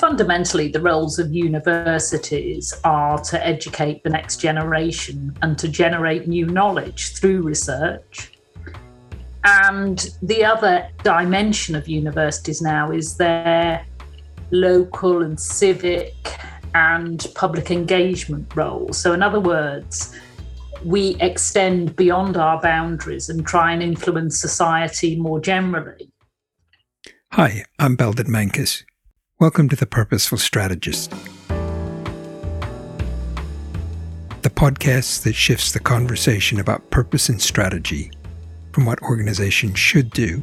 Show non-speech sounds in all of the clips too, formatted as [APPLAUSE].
fundamentally, the roles of universities are to educate the next generation and to generate new knowledge through research. And the other dimension of universities now is their local and civic and public engagement role. So, in other words, we extend beyond our boundaries and try and influence society more generally. Hi, I'm Belden Menkes. Welcome to The Purposeful Strategist, the podcast that shifts the conversation about purpose and strategy from what organizations should do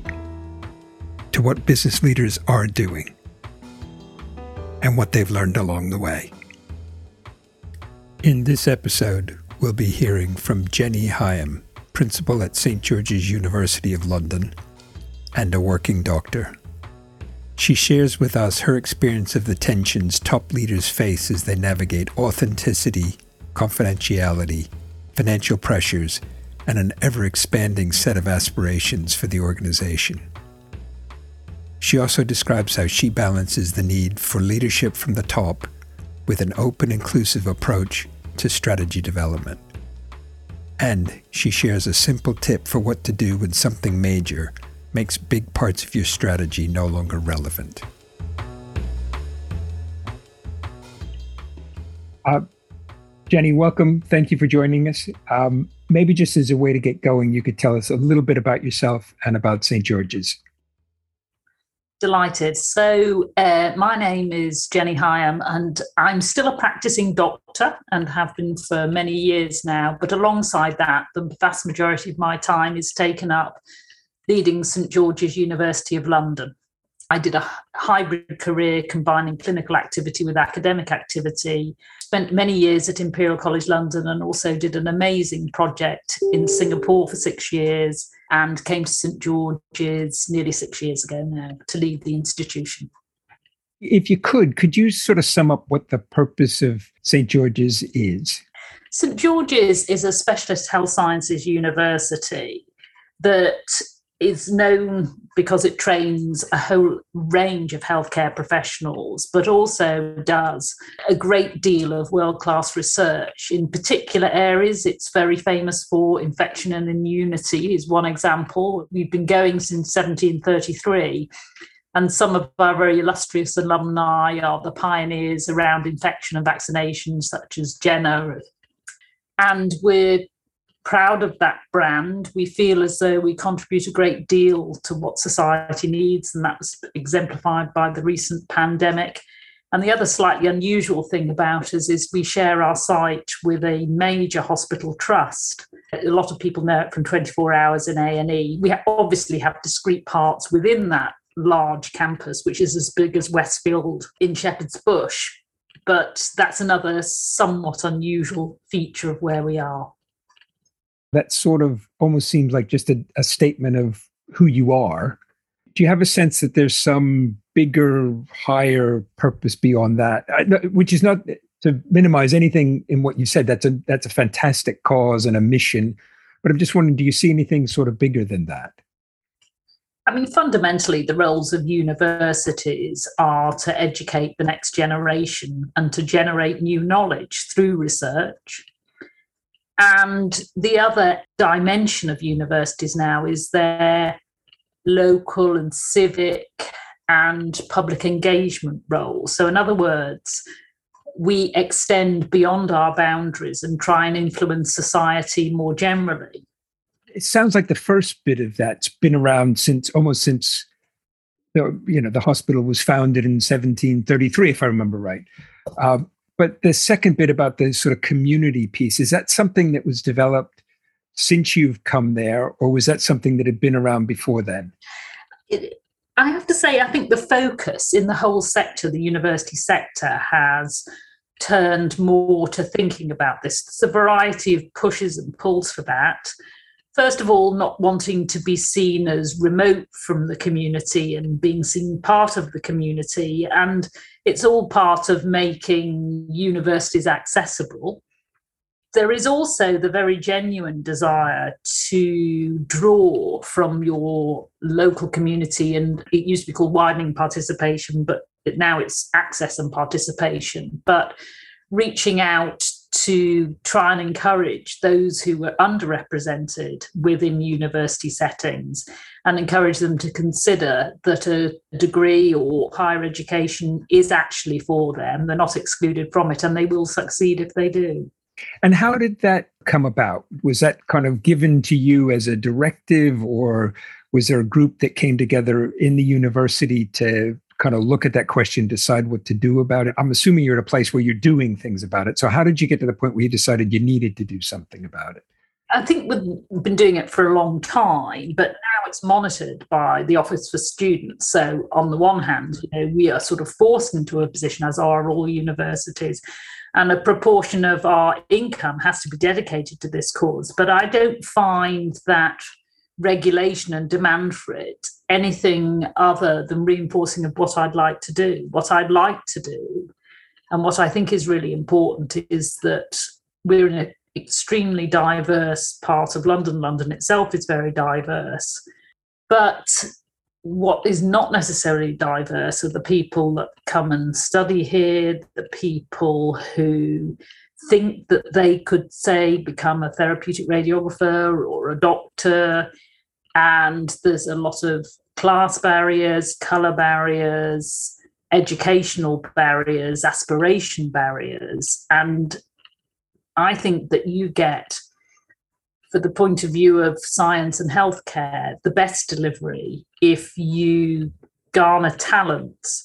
to what business leaders are doing and what they've learned along the way. In this episode, we'll be hearing from Jenny Higham, principal at St. George's University of London and a working doctor. She shares with us her experience of the tensions top leaders face as they navigate authenticity, confidentiality, financial pressures, and an ever expanding set of aspirations for the organization. She also describes how she balances the need for leadership from the top with an open, inclusive approach to strategy development. And she shares a simple tip for what to do when something major makes big parts of your strategy no longer relevant. Uh, Jenny, welcome. Thank you for joining us. Um, maybe just as a way to get going, you could tell us a little bit about yourself and about St. George's. Delighted. So, uh, my name is Jenny Higham, and I'm still a practicing doctor and have been for many years now. But alongside that, the vast majority of my time is taken up leading St George's University of London. I did a hybrid career combining clinical activity with academic activity. Spent many years at Imperial College London and also did an amazing project in Singapore for six years and came to St George's nearly six years ago now to lead the institution. If you could, could you sort of sum up what the purpose of St George's is? St George's is a specialist health sciences university that is known because it trains a whole range of healthcare professionals, but also does a great deal of world class research in particular areas. It's very famous for infection and immunity, is one example. We've been going since 1733. And some of our very illustrious alumni are the pioneers around infection and vaccination, such as Jenner. And we're proud of that brand. We feel as though we contribute a great deal to what society needs, and that was exemplified by the recent pandemic. And the other slightly unusual thing about us is we share our site with a major hospital trust. A lot of people know it from 24 hours in A&E. We obviously have discrete parts within that large campus, which is as big as Westfield in Shepherd's Bush. But that's another somewhat unusual feature of where we are that sort of almost seems like just a, a statement of who you are. Do you have a sense that there's some bigger, higher purpose beyond that? Which is not to minimize anything in what you said. That's a that's a fantastic cause and a mission. But I'm just wondering, do you see anything sort of bigger than that? I mean, fundamentally, the roles of universities are to educate the next generation and to generate new knowledge through research and the other dimension of universities now is their local and civic and public engagement role. So, in other words, we extend beyond our boundaries and try and influence society more generally. It sounds like the first bit of that's been around since almost since the you know the hospital was founded in 1733, if I remember right. Um, but the second bit about the sort of community piece, is that something that was developed since you've come there, or was that something that had been around before then? It, I have to say, I think the focus in the whole sector, the university sector, has turned more to thinking about this. There's a variety of pushes and pulls for that first of all, not wanting to be seen as remote from the community and being seen part of the community. And it's all part of making universities accessible. There is also the very genuine desire to draw from your local community, and it used to be called widening participation, but now it's access and participation, but reaching out to try and encourage those who were underrepresented within university settings and encourage them to consider that a degree or higher education is actually for them. They're not excluded from it and they will succeed if they do. And how did that come about? Was that kind of given to you as a directive, or was there a group that came together in the university to kind of look at that question, decide what to do about it? I'm assuming you're at a place where you're doing things about it. So, how did you get to the point where you decided you needed to do something about it? I think we've been doing it for a long time, but now it's monitored by the Office for Students. So, on the one hand, you know, we are sort of forced into a position, as are all universities, and a proportion of our income has to be dedicated to this cause. But I don't find that regulation and demand for it anything other than reinforcing of what I'd like to do. What I'd like to do, and what I think is really important, is that we're in an extremely diverse part of London. London itself is very diverse. But what is not necessarily diverse are the people that come and study here, the people who think that they could, say, become a therapeutic radiographer or a doctor. And there's a lot of class barriers, colour barriers, educational barriers, aspiration barriers. And I think that you get for the point of view of science and healthcare, the best delivery if you garner talents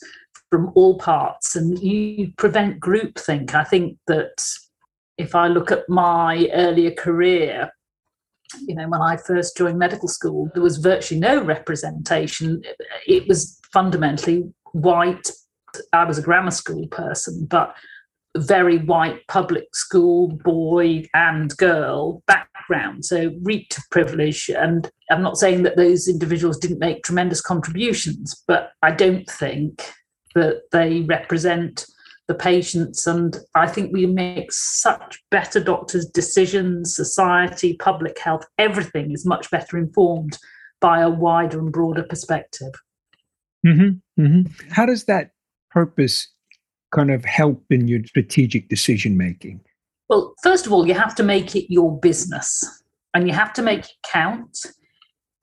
from all parts and you prevent groupthink. I think that if I look at my earlier career, you know, when I first joined medical school, there was virtually no representation. It was fundamentally white. I was a grammar school person, but very white public school boy and girl background, so reaped privilege. And I'm not saying that those individuals didn't make tremendous contributions, but I don't think that they represent the patients. And I think we make such better doctors' decisions, society, public health, everything is much better informed by a wider and broader perspective. Mm-hmm, mm-hmm. How does that purpose kind of help in your strategic decision making? Well, first of all, you have to make it your business and you have to make it count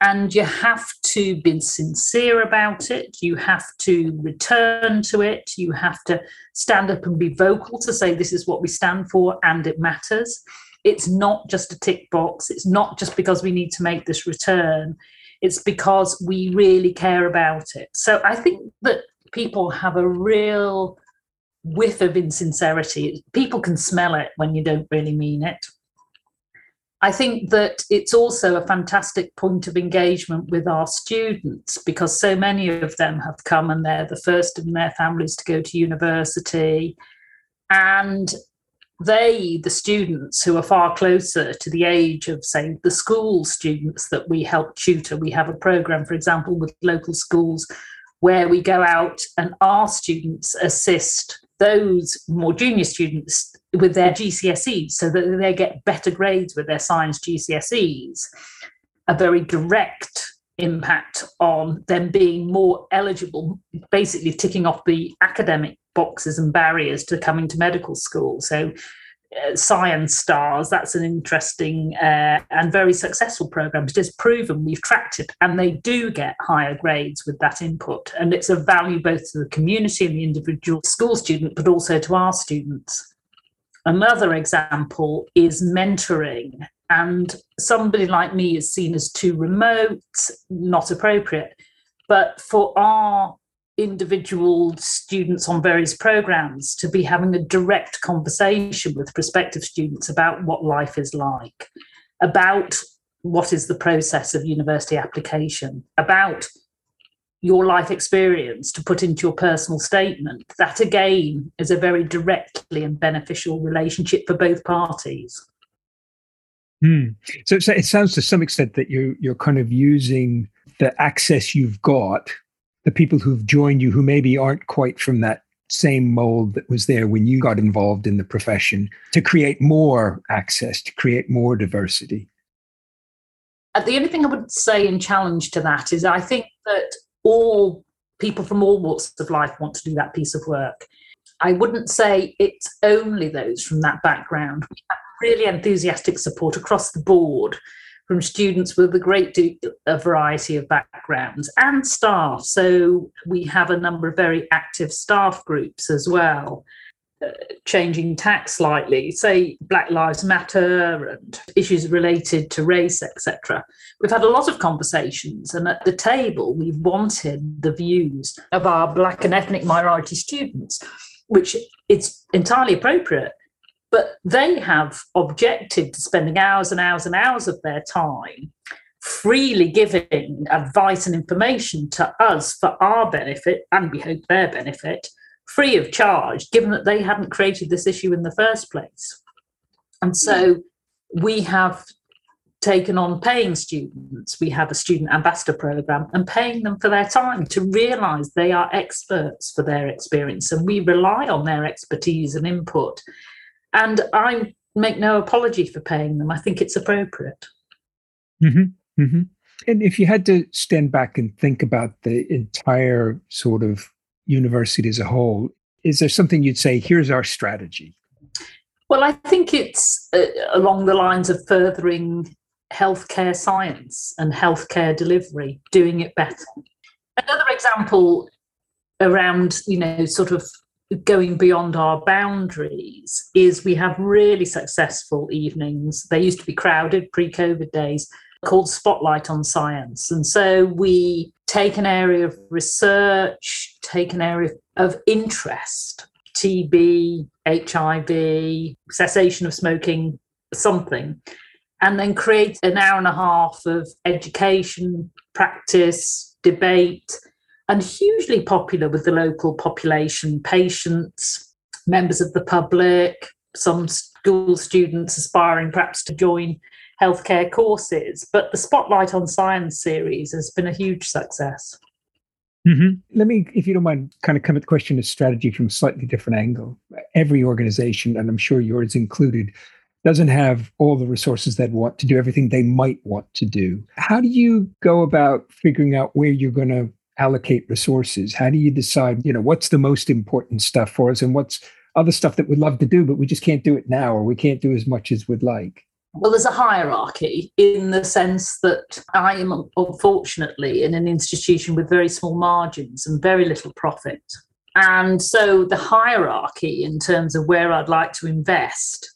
and you have to be sincere about it. You have to return to it. You have to stand up and be vocal to say, this is what we stand for and it matters. It's not just a tick box. It's not just because we need to make this return. It's because we really care about it. So I think that people have a real whiff of insincerity. People can smell it when you don't really mean it. I think that it's also a fantastic point of engagement with our students because so many of them have come and they're the first in their families to go to university. And they, the students who are far closer to the age of, say, the school students that we help tutor, we have a program, for example, with local schools where we go out and our students assist those more junior students with their GCSEs so that they get better grades with their science GCSEs, a very direct impact on them being more eligible, basically ticking off the academic boxes and barriers to coming to medical school. So uh, science stars that's an interesting uh, and very successful program. It is proven we've tracked it and they do get higher grades with that input. And it's of value both to the community and the individual school student but also to our students another example is mentoring. And somebody like me is seen as too remote not appropriate. But for our individual students on various programs to be having a direct conversation with prospective students about what life is like, about what is the process of university application, about your life experience to put into your personal statement. That again is a very directly and beneficial relationship for both parties. Hmm. So, it sounds to some extent that you're you're kind of using the access you've got the people who've joined you who maybe aren't quite from that same mold that was there when you got involved in the profession to create more access, to create more diversity? Uh, the only thing I would say in challenge to that is I think that all people from all walks of life want to do that piece of work. I wouldn't say it's only those from that background. We have really enthusiastic support across the board from students with a great do- a variety of backgrounds and staff. So we have a number of very active staff groups as well. Changing tack slightly, say Black Lives Matter and issues related to race, etc. We've had a lot of conversations, and at the table, we've wanted the views of our Black and ethnic minority students, which it's entirely appropriate. But they have objected to spending hours and hours and hours of their time freely giving advice and information to us for our benefit and we hope their benefit free of charge, given that they hadn't created this issue in the first place. And so we have taken on paying students. We have a student ambassador program and paying them for their time to realize they are experts for their experience and we rely on their expertise and input. And I make no apology for paying them. I think it's appropriate. Mm-hmm. Mm-hmm. And if you had to stand back and think about the entire sort of university as a whole. Is there something you'd say, here's our strategy? Well, I think it's uh, along the lines of furthering healthcare science and healthcare delivery, doing it better. Another example around, you know, sort of going beyond our boundaries is we have really successful evenings. They used to be crowded pre COVID days called Spotlight on Science. And so we take an area of research, take an area of interest, TB, HIV, cessation of smoking, something, and then create an hour and a half of education, practice, debate, and hugely popular with the local population, patients, members of the public, some school students aspiring perhaps to join healthcare courses. But the Spotlight on Science series has been a huge success. Mm-hmm. Let me, if you don't mind, kind of come at the question of strategy from a slightly different angle. Every organization, and I'm sure yours included, doesn't have all the resources that want to do everything they might want to do. How do you go about figuring out where you're going to allocate resources? How do you decide, you know, what's the most important stuff for us and what's other stuff that we'd love to do, but we just can't do it now or we can't do as much as we'd like? Well, there's a hierarchy in the sense that I am unfortunately in an institution with very small margins and very little profit. And so the hierarchy in terms of where I'd like to invest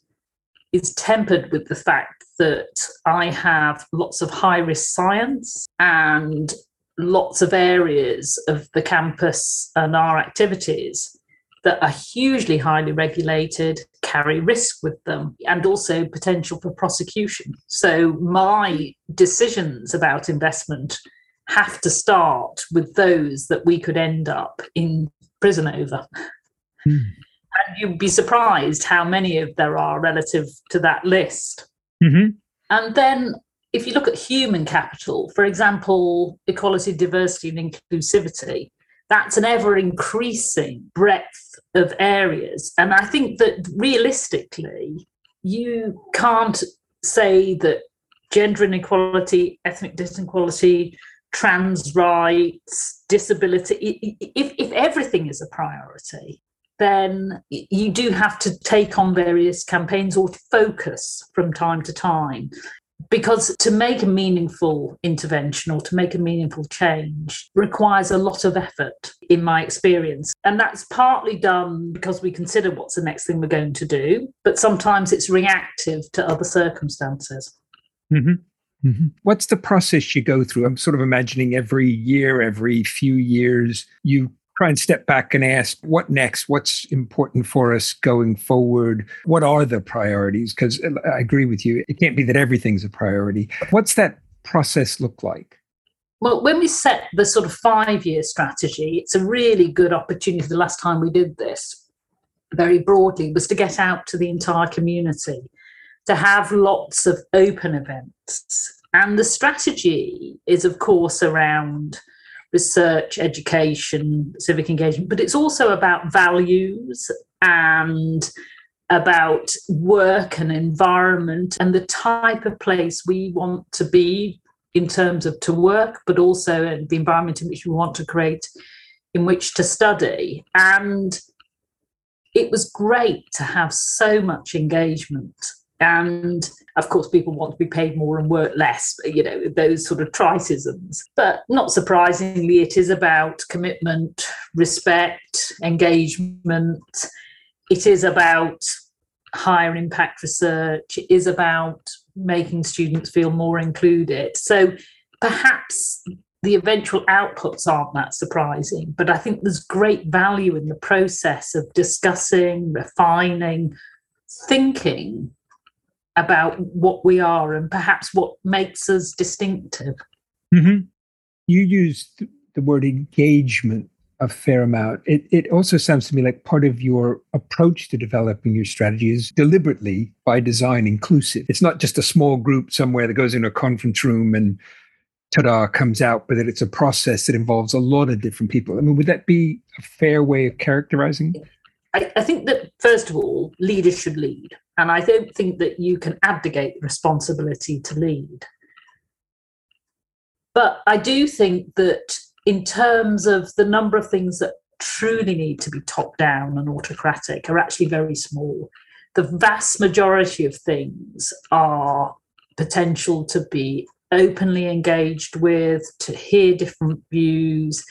is tempered with the fact that I have lots of high risk science and lots of areas of the campus and our activities that are hugely highly regulated, carry risk with them, and also potential for prosecution. So, my decisions about investment have to start with those that we could end up in prison over. Hmm. And you'd be surprised how many of there are relative to that list. Mm-hmm. And then if you look at human capital, for example, equality, diversity, and inclusivity, that's an ever increasing breadth of areas. And I think that realistically, you can't say that gender inequality, ethnic disequality, trans rights, disability, if, if everything is a priority, then you do have to take on various campaigns or focus from time to time because to make a meaningful intervention or to make a meaningful change requires a lot of effort in my experience and that's partly done because we consider what's the next thing we're going to do but sometimes it's reactive to other circumstances mm-hmm. Mm-hmm. What's the process you go through? I'm sort of imagining every year, every few years, you try and step back and ask what next? What's important for us going forward? What are the priorities? Because uh, i agree with you it can't be that everything's a priority. What's that process look like? Well when we set the sort of five year strategy it's a really good opportunity the last time we did this very broadly was to get out to the entire community to have lots of open events. And the strategy is of course around research, education, civic engagement, but it's also about values and about work and environment and the type of place we want to be in terms of to work, but also the environment in which we want to create in which to study. And it was great to have so much engagement. And of course, people want to be paid more and work less, you know, those sort of tritisms. But not surprisingly, it is about commitment, respect, engagement. It is about higher impact research. It is about making students feel more included. So perhaps the eventual outputs aren't that surprising, but I think there's great value in the process of discussing, refining, thinking about what we are and perhaps what makes us distinctive. Mm-hmm. You used the word engagement a fair amount. It, it also sounds to me like part of your approach to developing your strategy is deliberately, by design, inclusive. It's not just a small group somewhere that goes in a conference room and ta-da comes out, but that it's a process that involves a lot of different people. I mean, would that be a fair way of characterizing? I, I think that first of all, leaders should lead. And I don't think that you can abdicate responsibility to lead. But I do think that in terms of the number of things that truly need to be top down and autocratic are actually very small. The vast majority of things are potential to be openly engaged with, to hear different views,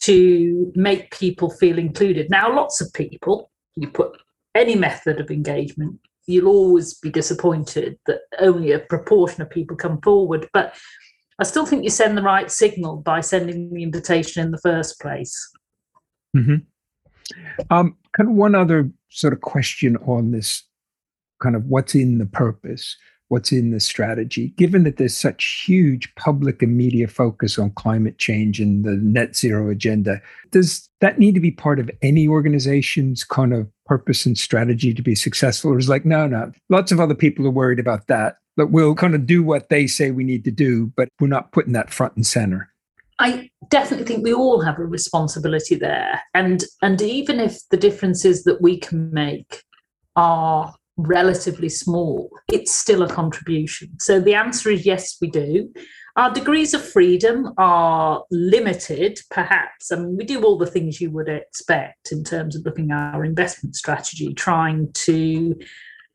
to make people feel included. Now, lots of people, you put any method of engagement, you'll always be disappointed that only a proportion of people come forward. But I still think you send the right signal by sending the invitation in the first place. Mm-hmm. Um, kind of one other sort of question on this kind of what's in the purpose what's in the strategy. Given that there's such huge public and media focus on climate change and the net zero agenda, does that need to be part of any organization's kind of purpose and strategy to be successful? Or is like, no, no, lots of other people are worried about that, but we'll kind of do what they say we need to do, but we're not putting that front and center. I definitely think we all have a responsibility there. And and even if the differences that we can make are relatively small, it's still a contribution. So the answer is yes, we do. Our degrees of freedom are limited, perhaps. I mean, we do all the things you would expect in terms of looking at our investment strategy, trying to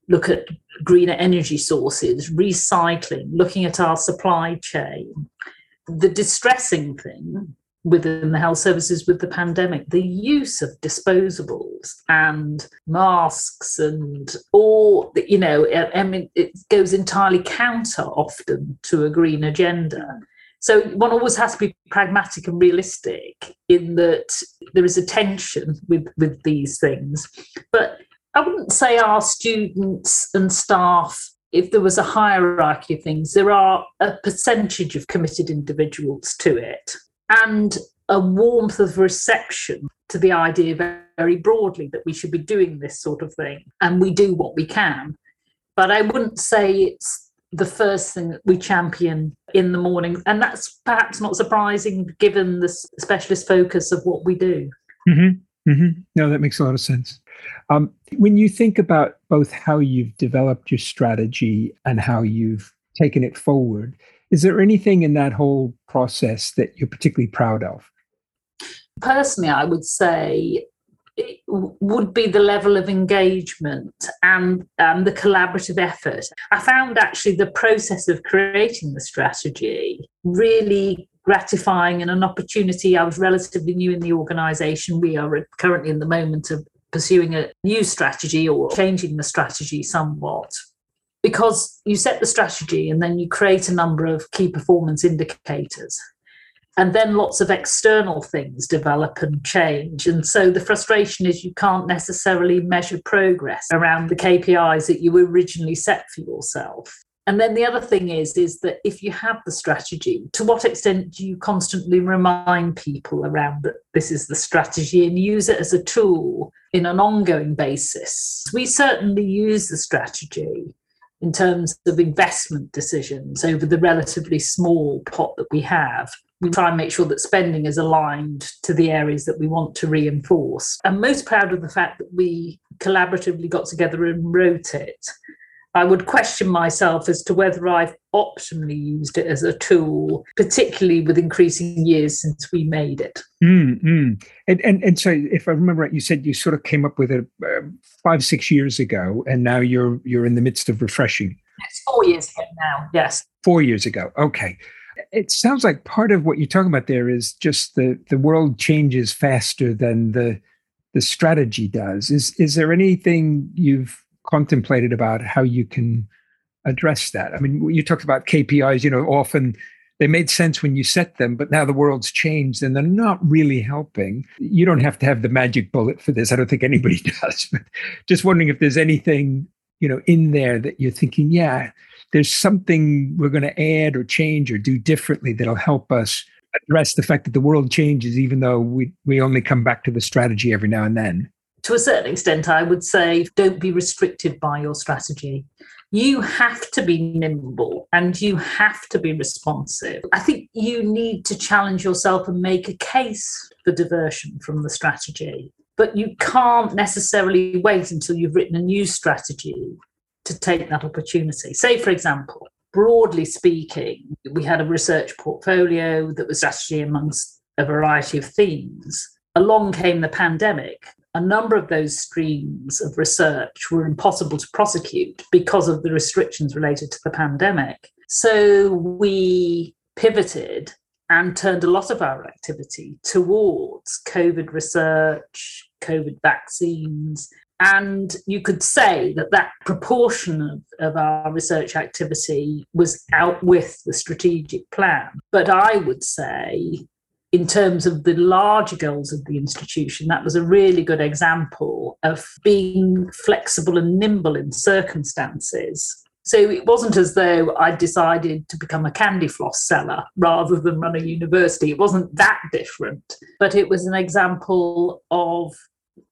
look at greener energy sources, recycling, looking at our supply chain. The distressing thing within the health services with the pandemic, the use of disposables and masks and all, you know, I mean, it goes entirely counter often to a green agenda. So one always has to be pragmatic and realistic in that there is a tension with, with these things. But I wouldn't say our students and staff if there was a hierarchy of things, there are a percentage of committed individuals to it and a warmth of reception to the idea very broadly that we should be doing this sort of thing. And we do what we can. But i wouldn't say it's the first thing that we champion in the morning. And that's perhaps not surprising given the specialist focus of what we do. Mm-hmm. Mm-hmm. no that makes a lot of sense. Um, when you think about both how you've developed your strategy and how you've taken it forward is there anything in that whole process that you're particularly proud of? Personally, I would say it would be the level of engagement and um, the collaborative effort. I found actually the process of creating the strategy really gratifying and an opportunity. I was relatively new in the organisation. We are currently in the moment of pursuing a new strategy or changing the strategy somewhat because you set the strategy and then you create a number of key performance indicators. And then lots of external things develop and change. And so the frustration is you can't necessarily measure progress around the KPIs that you originally set for yourself. And then the other thing is is that if you have the strategy to what extent do you constantly remind people around that this is the strategy and use it as a tool in an ongoing basis? We certainly use the strategy in terms of investment decisions over the relatively small pot that we have. We try and make sure that spending is aligned to the areas that we want to reinforce. I'm most proud of the fact that we collaboratively got together and wrote it. I would question myself as to whether I've optimally used it as a tool, particularly with increasing years since we made it. Mm-hmm. And, and and so, if I remember right, you said you sort of came up with it uh, five six years ago, and now you're you're in the midst of refreshing. It's four years ago now. Yes, four years ago. Okay. It sounds like part of what you're talking about there is just the the world changes faster than the the strategy does. Is is there anything you've contemplated about how you can address that? I mean, you talked about KPIs, you know, often they made sense when you set them, but now the world's changed and they're not really helping. You don't have to have the magic bullet for this. I don't think anybody [LAUGHS] does, but just wondering if there's anything, you know, in there that you're thinking, yeah, there's something we're going to add or change or do differently that'll help us address the fact that the world changes, even though we, we only come back to the strategy every now and then to a certain extent, I would say don't be restricted by your strategy. You have to be nimble and you have to be responsive. I think you need to challenge yourself and make a case for diversion from the strategy. But you can't necessarily wait until you've written a new strategy to take that opportunity. Say, for example, broadly speaking, we had a research portfolio that was strategy amongst a variety of themes. Along came the pandemic, a number of those streams of research were impossible to prosecute because of the restrictions related to the pandemic. So we pivoted and turned a lot of our activity towards COVID research, COVID vaccines. And you could say that that proportion of, of our research activity was out with the strategic plan. But I would say in terms of the larger goals of the institution, that was a really good example of being flexible and nimble in circumstances. So it wasn't as though I decided to become a candy floss seller rather than run a university. It wasn't that different, but it was an example of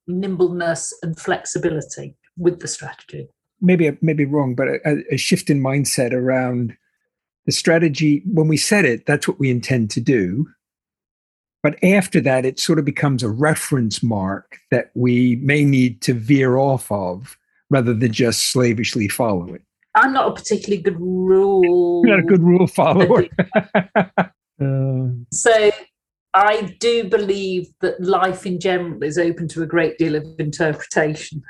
nimbleness and flexibility with the strategy. Maybe maybe wrong, but a, a shift in mindset around the strategy. When we set it, that's what we intend to do but after that, it sort of becomes a reference mark that we may need to veer off of rather than just slavishly follow it. I'm not a particularly good rule. [LAUGHS] You're not a good rule follower. uh, [LAUGHS] so I do believe that life in general is open to a great deal of interpretation.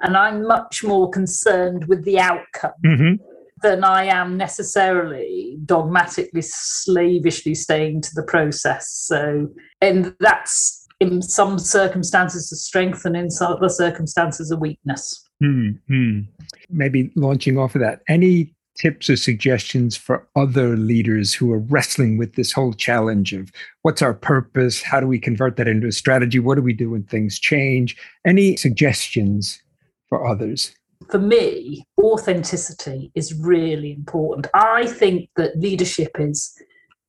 And I'm much more concerned with the outcome mm-hmm than I am necessarily dogmatically, slavishly staying to the process. So, and that's in some circumstances a strength and in some other circumstances a weakness. Mm-hmm. Maybe launching off of that, any tips or suggestions for other leaders who are wrestling with this whole challenge of what's our purpose? How do we convert that into a strategy? What do we do when things change? Any suggestions for others? For me, authenticity is really important. I think that leadership is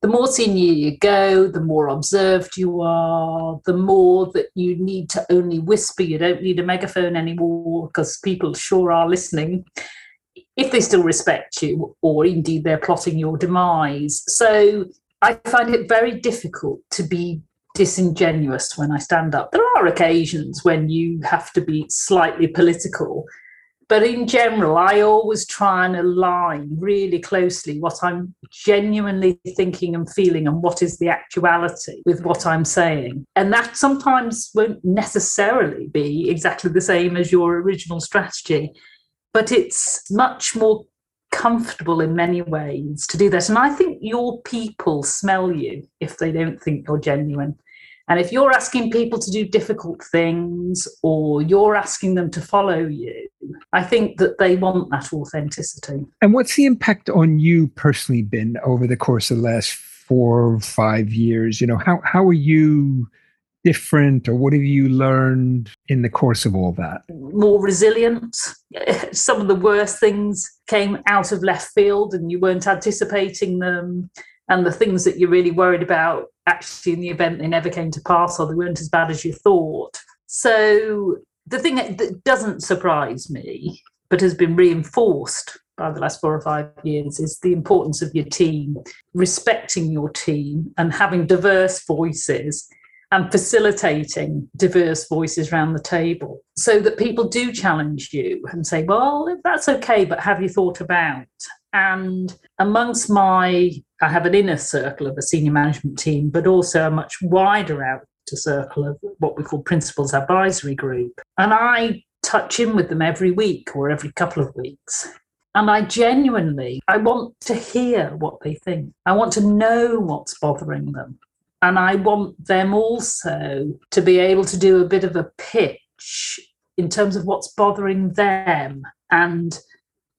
the more senior you go, the more observed you are, the more that you need to only whisper. You don't need a megaphone anymore because people sure are listening if they still respect you, or indeed they're plotting your demise. So I find it very difficult to be disingenuous when I stand up. There are occasions when you have to be slightly political but in general, I always try and align really closely what I'm genuinely thinking and feeling and what is the actuality with what I'm saying. And that sometimes won't necessarily be exactly the same as your original strategy, but it's much more comfortable in many ways to do that. And I think your people smell you if they don't think you're genuine. And if you're asking people to do difficult things or you're asking them to follow you, I think that they want that authenticity. And what's the impact on you personally been over the course of the last four or five years? You know, how, how are you different or what have you learned in the course of all that? More resilient. [LAUGHS] Some of the worst things came out of left field and you weren't anticipating them. And the things that you're really worried about actually in the event they never came to pass or they weren't as bad as you thought. So the thing that doesn't surprise me, but has been reinforced by the last four or five years, is the importance of your team, respecting your team and having diverse voices and facilitating diverse voices around the table so that people do challenge you and say, well, that's okay, but have you thought about? And amongst my, I have an inner circle of a senior management team, but also a much wider outer circle of what we call principals advisory group. And I touch in with them every week or every couple of weeks. And I genuinely, I want to hear what they think. I want to know what's bothering them. And I want them also to be able to do a bit of a pitch in terms of what's bothering them. And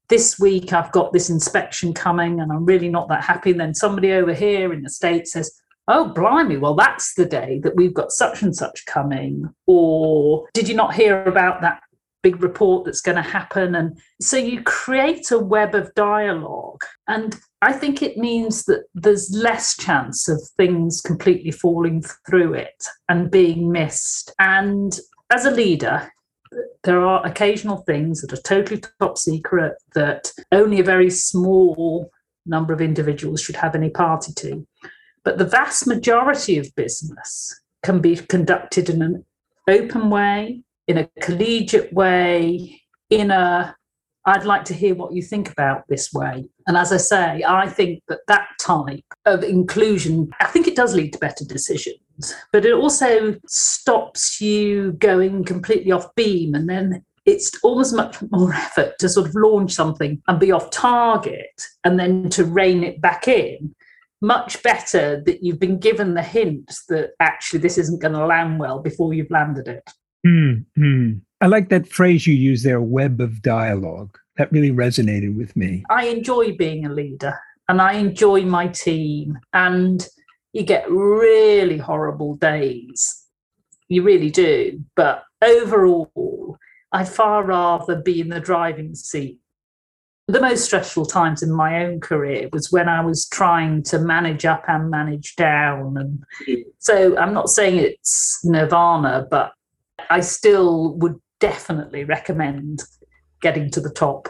this week I've got this inspection coming and I'm really not that happy. And then somebody over here in the States says, Oh, blimey, well, that's the day that we've got such and such coming. Or did you not hear about that big report that's going to happen? And so you create a web of dialogue. And I think it means that there's less chance of things completely falling through it and being missed. And as a leader, there are occasional things that are totally top secret that only a very small number of individuals should have any party to. But the vast majority of business can be conducted in an open way, in a collegiate way, in a I'd like to hear what you think about this way. And as I say, I think that that type of inclusion, I think it does lead to better decisions, but it also stops you going completely off beam. And then it's almost much more [LAUGHS] effort to sort of launch something and be off target and then to rein it back in. Much better that you've been given the hint that actually this isn't going to land well before you've landed it. Mm-hmm. I like that phrase you use there, web of dialogue. That really resonated with me. I enjoy being a leader and I enjoy my team. And you get really horrible days. You really do. But overall, I'd far rather be in the driving seat. The most stressful times in my own career was when I was trying to manage up and manage down. And so I'm not saying it's nirvana, but I still would definitely recommend getting to the top.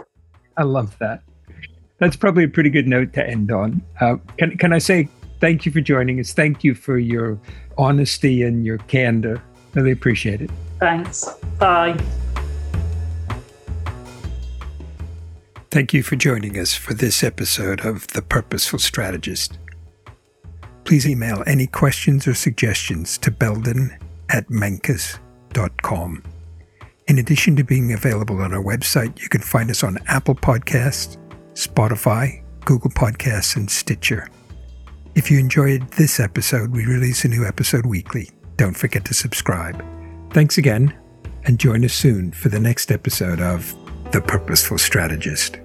I love that. That's probably a pretty good note to end on. Uh, can, can I say thank you for joining us? Thank you for your honesty and your candor. Really appreciate it. Thanks. Bye. Thank you for joining us for this episode of The Purposeful Strategist. Please email any questions or suggestions to belden at menkes.com. In addition to being available on our website, you can find us on Apple Podcasts, Spotify, Google Podcasts, and Stitcher. If you enjoyed this episode, we release a new episode weekly. Don't forget to subscribe. Thanks again, and join us soon for the next episode of The Purposeful Strategist.